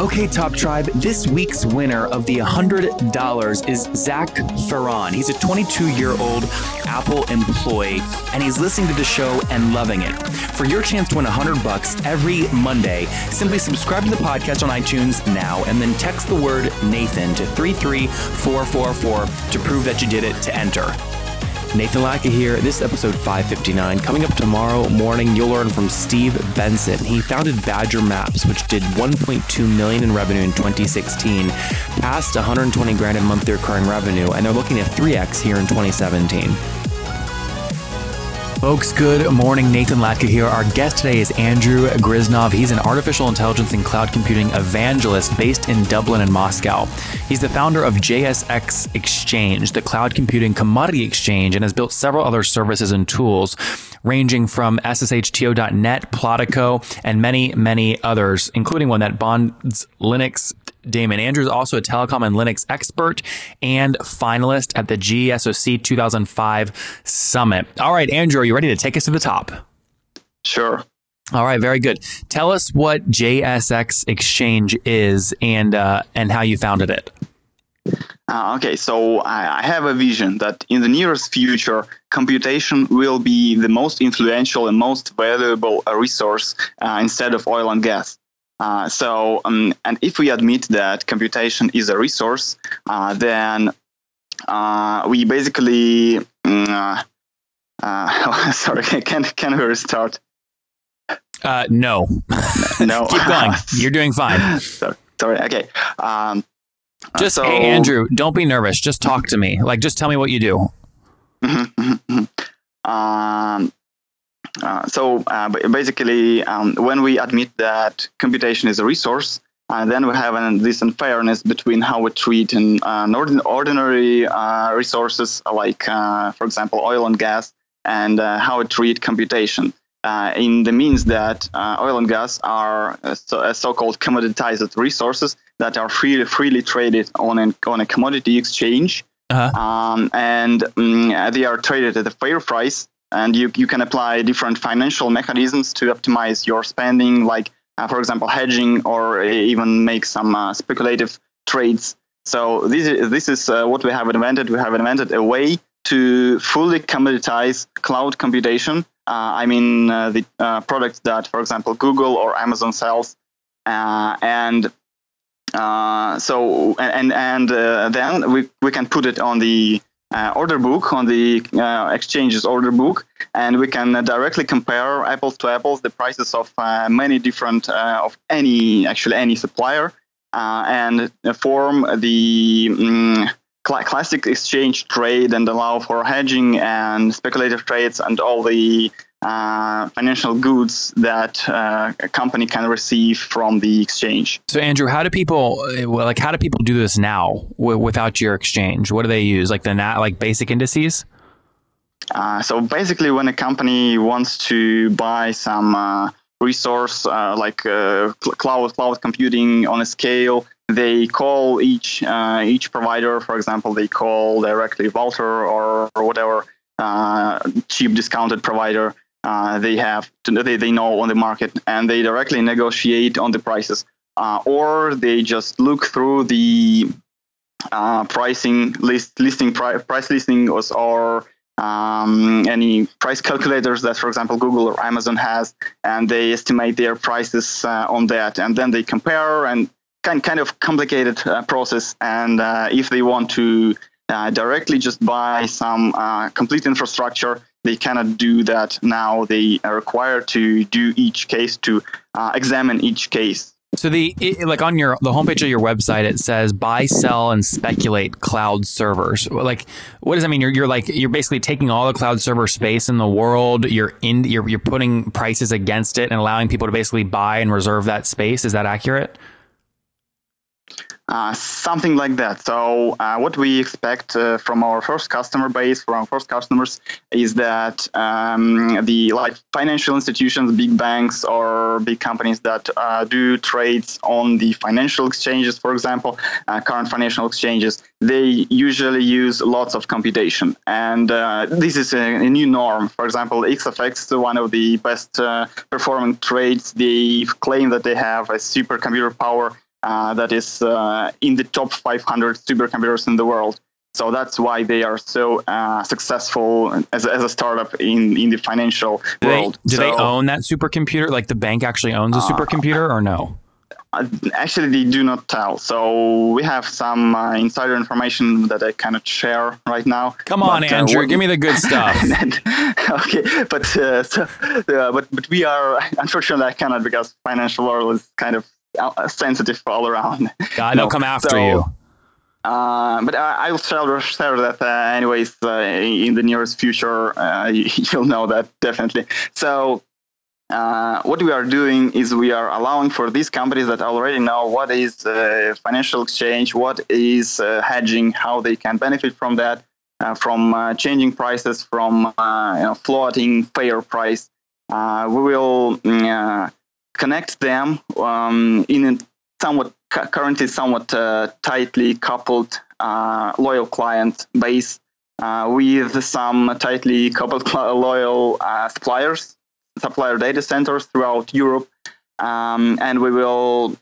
Okay, Top Tribe, this week's winner of the $100 is Zach Ferron. He's a 22 year old Apple employee, and he's listening to the show and loving it. For your chance to win 100 bucks every Monday, simply subscribe to the podcast on iTunes now and then text the word Nathan to 33444 to prove that you did it to enter. Nathan Latka here. This is episode 559. Coming up tomorrow morning, you'll learn from Steve Benson. He founded Badger Maps, which did 1.2 million in revenue in 2016, past 120 grand in monthly recurring revenue, and they're looking at 3x here in 2017. Folks, good morning. Nathan Latka here. Our guest today is Andrew Griznov. He's an artificial intelligence and cloud computing evangelist based in Dublin and Moscow. He's the founder of JSX Exchange, the cloud computing commodity exchange, and has built several other services and tools ranging from SSHTO.net, Plotico, and many, many others, including one that bonds Linux Damon Andrews, also a telecom and Linux expert and finalist at the GSOC 2005 Summit. All right, Andrew, are you ready to take us to the top? Sure. All right, very good. Tell us what JSX Exchange is and uh, and how you founded it. Uh, okay, so I, I, have a vision that in the nearest future, computation will be the most influential and most valuable resource uh, instead of oil and gas. Uh, so, um, and if we admit that computation is a resource, uh, then uh, we basically, mm, uh, sorry, can can we restart? Uh, no, no. Keep going. You're doing fine. sorry. sorry. Okay. Um, just so, hey, Andrew, don't be nervous. Just talk to me. Like, just tell me what you do. Mm-hmm, mm-hmm. Um, uh, so uh, basically, um, when we admit that computation is a resource, uh, then we have an, this unfairness between how we treat an, ordinary uh, resources like, uh, for example, oil and gas, and uh, how we treat computation. in the means that oil and gas are so, so-called commoditized resources that are freely freely traded on an, on a commodity exchange, uh-huh. um, and um, they are traded at a fair price and you, you can apply different financial mechanisms to optimize your spending like uh, for example hedging or even make some uh, speculative trades. So this is, this is uh, what we have invented. We have invented a way to fully commoditize cloud computation uh, i mean uh, the uh, products that for example google or amazon sells. And so and and then we, we can put it on the uh, order book on the uh, exchange's order book, and we can uh, directly compare apples to apples the prices of uh, many different uh, of any actually any supplier, and form the um, cl- classic exchange trade and allow for hedging and speculative trades and all the uh, financial goods that uh, a company can receive from the exchange. So, Andrew, how do people well, like how do people do this now w- without your exchange? What do they use? Like the nat like basic indices? Uh, so basically, when a company wants to buy some uh, resource uh, like uh, cloud cloud computing on a scale, they call each each provider. For example, they call directly Vultr or, or whatever cheap discounted provider uh, they have to, they, they know on the market and they directly negotiate on the prices uh, or they just look through the uh, pricing list listing pri- price listing or, or um, any price calculators that for example google or amazon has and they estimate their prices uh, on that. And then they compare and kind, kind of complicated uh, process. And if they want to directly just buy some complete infrastructure they cannot do that now. They are required to do each case to uh, examine each case. So the it, like on your the homepage of your website it says buy, sell, and speculate cloud servers. Like, what does that mean? You're, you're like you're basically taking all the cloud server space in the world. You're in you're you're putting prices against it and allowing people to basically buy and reserve that space. Is that accurate? Uh, something like that. So, uh, what we expect uh, from our first customer base, from our first customers, is that um, the like financial institutions, big banks, or big companies that uh, do trades on the financial exchanges, for example, uh, current financial exchanges, they usually use lots of computation, and this is a, a, new norm. For example, XFX, one of the best performing trades, they claim that they have a supercomputer power that is uh, in the top 500 supercomputers in the world. So that's why they are so uh, successful as, as a startup in, in the financial do world. They, do so, they own that supercomputer? Like the bank actually owns a uh, supercomputer or no? Uh, actually, they do not tell. So we have some uh, insider information that I cannot share right now. Come on, but, Andrew, give me the good stuff. okay, but so, but but we are unfortunately I cannot because financial world is kind of uh, sensitive all around. God, they'll come after so, you. Uh, but I, will share, share that uh, anyways uh, in the nearest future. Uh, you'll know that definitely. So uh, what we are doing is we are allowing for these companies that already know what is financial exchange, what is hedging, how they can benefit from that, from changing prices, from you know, floating fair price. we will connect them um, in a somewhat currently somewhat uh, tightly coupled uh, loyal client base uh, with some tightly coupled loyal uh, suppliers, supplier data centers throughout Europe, um, and we will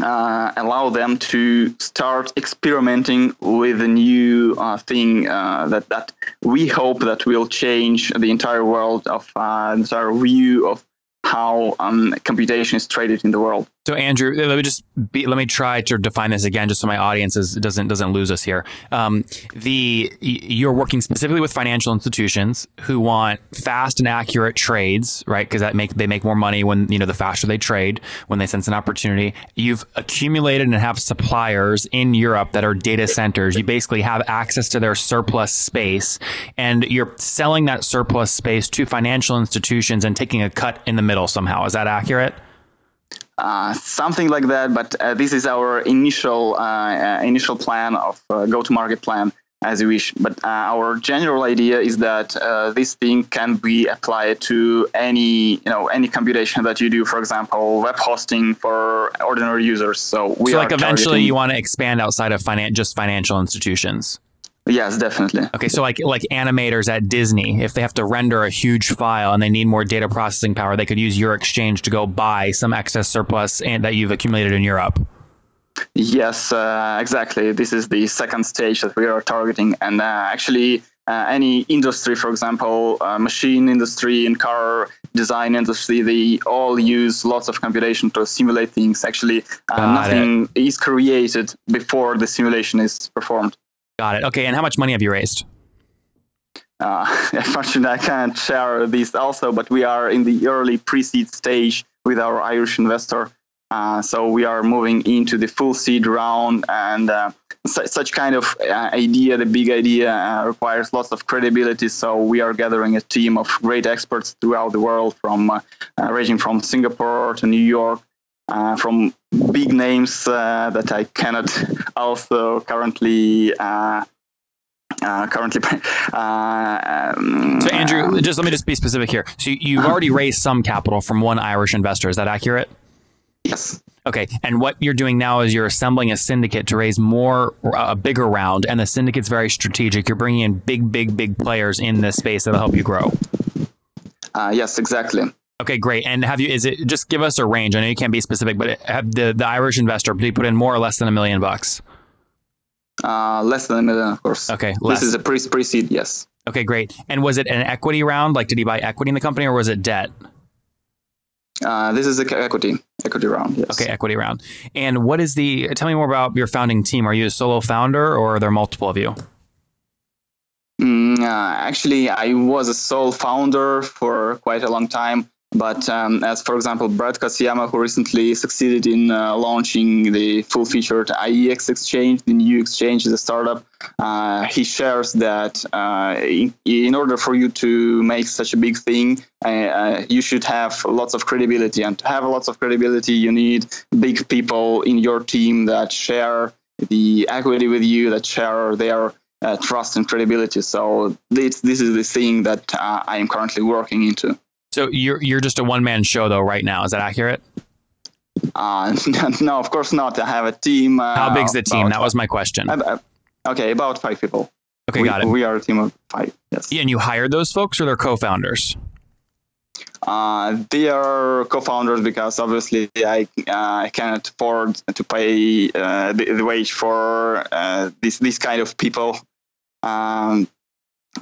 uh, allow them to start experimenting with a new uh, thing that that we hope that will change the entire world of entire view of how um, computation is traded in the world. So Andrew, let me just be, let me try to define this again, just so my audience is, doesn't doesn't lose us here. Um, the you're working specifically with financial institutions who want fast and accurate trades, right? Because that make they make more money when you know the faster they trade when they sense an opportunity. You've accumulated and have suppliers in Europe that are data centers. You basically have access to their surplus space, and you're selling that surplus space to financial institutions and taking a cut in the middle somehow. Is that accurate? Uh, something like that. But uh, this is our initial uh, uh initial plan of uh, go-to-market plan, as you wish. But our general idea is that this thing can be applied to any you know any computation that you do. For example, web hosting for ordinary users. So we so like eventually targeting... you want to expand outside of finan- just financial institutions. Yes, definitely. Okay, so like like animators at Disney, if they have to render a huge file and they need more data processing power, they could use your exchange to go buy some excess surplus and that you've accumulated in Europe. Yes, uh, exactly. This is the second stage that we are targeting, and uh, actually, uh, any industry, for example, uh, machine industry and car design industry, they all use lots of computation to simulate things. Actually, uh, nothing it. is created before the simulation is performed. Got it. Okay, and how much money have you raised? Uh, unfortunately, I can't share these also, but we are in the early pre-seed stage with our Irish investor. Uh, so we are moving into the full seed round, and uh, su- such kind of uh, idea, the big idea, uh, requires lots of credibility. So we are gathering a team of great experts throughout the world, from uh, ranging from Singapore to New York, from big names uh, that I cannot also currently. Uh, uh, currently, uh, um, so Andrew, just let me just be specific here. So you've already raised some capital from one Irish investor. Is that accurate? Yes. Okay, and what you're doing now is you're assembling a syndicate to raise more, a bigger round, and the syndicate's very strategic. You're bringing in big, big, big players in this space that'll help you grow. Uh, yes, exactly. Okay, great. And have you? Is it just give us a range? I know you can't be specific, but have the the Irish investor did he put in more or less than a million bucks? Uh, less than a million, of course. Okay, less. this is a pre pre seed. Yes. Okay, great. And was it an equity round? Like, did he buy equity in the company, or was it debt? Uh, this is a equity equity round. Yes. Okay, equity round. And what is the? Tell me more about your founding team. Are you a solo founder, or are there multiple of you? Mm, uh, actually, I was a sole founder for quite a long time. But um, as for example, Brad Katsuyama, who recently succeeded in uh, launching the full-featured IEX exchange, the new exchange a startup. Uh, he shares that uh, in, in, order for you to make such a big thing, uh, uh, you should have lots of credibility. And to have lots of credibility, you need big people in your team that share the equity with you, that share their uh, trust and credibility. So this this is the thing that I am currently working into. So you're you're just a one man show though right now. Is that accurate? Uh, no, of course not. I have a team. Uh, How big's the team? That was my question. okay, about five people. Okay, we, got it. We are a team of five. Yes. Yeah, and you hired those folks, or they're co-founders? Uh, they are co-founders because obviously I uh, I cannot afford to pay uh, the, the, wage for uh, this this kind of people. Um,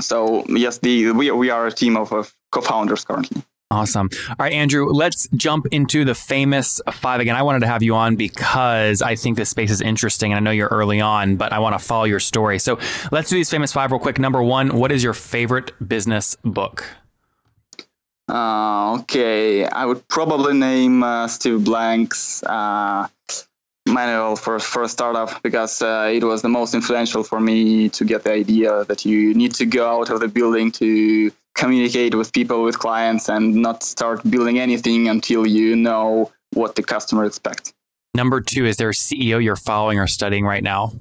so yes, the we we are a team of, of co-founders currently. Awesome. All right, Andrew, let's jump into the famous five again. I wanted to have you on because I think this space is interesting and I know you're early on, but I want to follow your story. So let's do these famous five real quick. Number one, what is your favorite business book? Uh, okay, I would probably name uh, Steve Blank's uh, manual for for a startup because uh, it was the most influential for me to get the idea that you need to go out of the building to communicate with people, with clients, and not start building anything until you know what the customer expects. Number two, is there a CEO you're following or studying right now?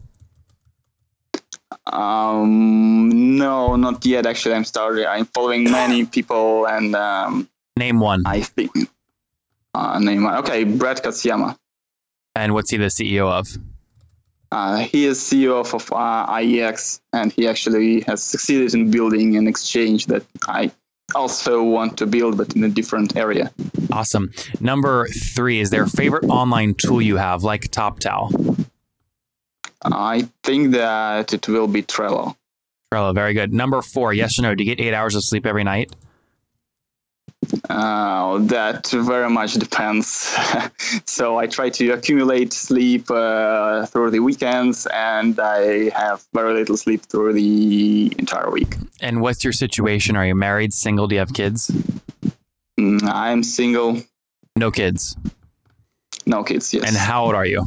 Um, no, not yet. Actually, I'm starting. I'm following many people, and um, name one. I think. Uh, name one. Okay, Brad Katsuyama. And what's he the CEO of? Uh, he is CEO of, of uh, IEX, and he actually has succeeded in building an exchange that I also want to build, but in a different area. Awesome. Number three, is there a favorite online tool you have, like TopTal? I think that it will be Trello. Trello, very good. Number four, yes or no? Do you get eight hours of sleep every night? Uh, that very much depends. so I try to accumulate sleep uh, through the weekends, and I have very little sleep through the entire week. And what's your situation? Are you married, single? Do you have kids? Mm, I'm single. No kids. No kids. Yes. And how old are you?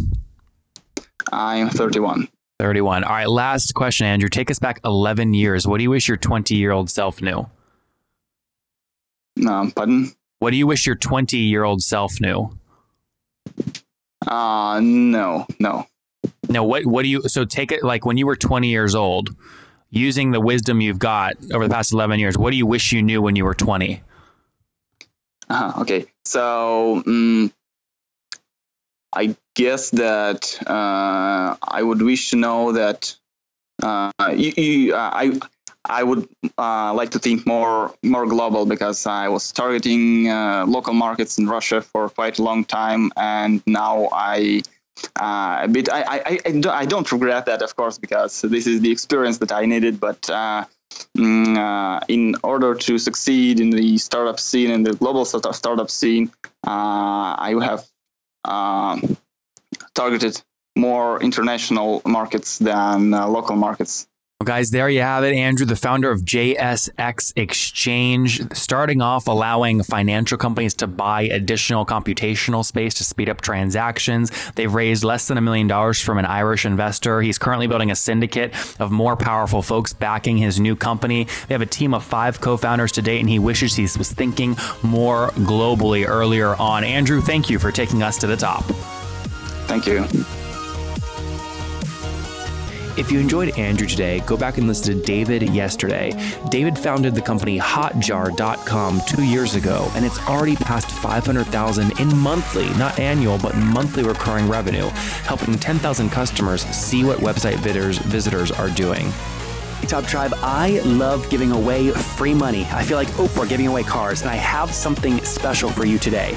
I'm 31. 31. All right. Last question, Andrew. Take us back 11 years. What do you wish your 20 year old self knew? Um, pardon? What do you wish your 20 year old self knew? Uh, no, no. No, what, what do you, so take it like when you were 20 years old, using the wisdom you've got over the past 11 years, what do you wish you knew when you were 20? Uh, okay. So, um, I guess that uh, I would wish to know that uh, you, you, uh, I I would uh, like to think more more global because I was targeting uh, local markets in Russia for quite a long time, and now I. Uh, a bit, I, I, I, don't, regret that, of course, because this is the experience that I needed. But mm, in order to succeed in the startup scene, in the global startup scene, I have um, targeted more international markets than uh, local markets. Well, guys, there you have it. Andrew, the founder of JSX Exchange, starting off allowing financial companies to buy additional computational space to speed up transactions. They've raised less than a million dollars from an Irish investor. He's currently building a syndicate of more powerful folks backing his new company. They have a team of five co founders to date, and he wishes he was thinking more globally earlier on. Andrew, thank you for taking us to the top. Thank you. If you enjoyed Andrew today, go back and listen to David yesterday. David founded the company Hotjar.com two years ago, and it's already passed 500,000 in monthly, not annual, but monthly recurring revenue, helping 10,000 customers see what website visitors, visitors are doing. Top Tribe, I love giving away free money. I feel like Oprah giving away cars, and I have something special for you today.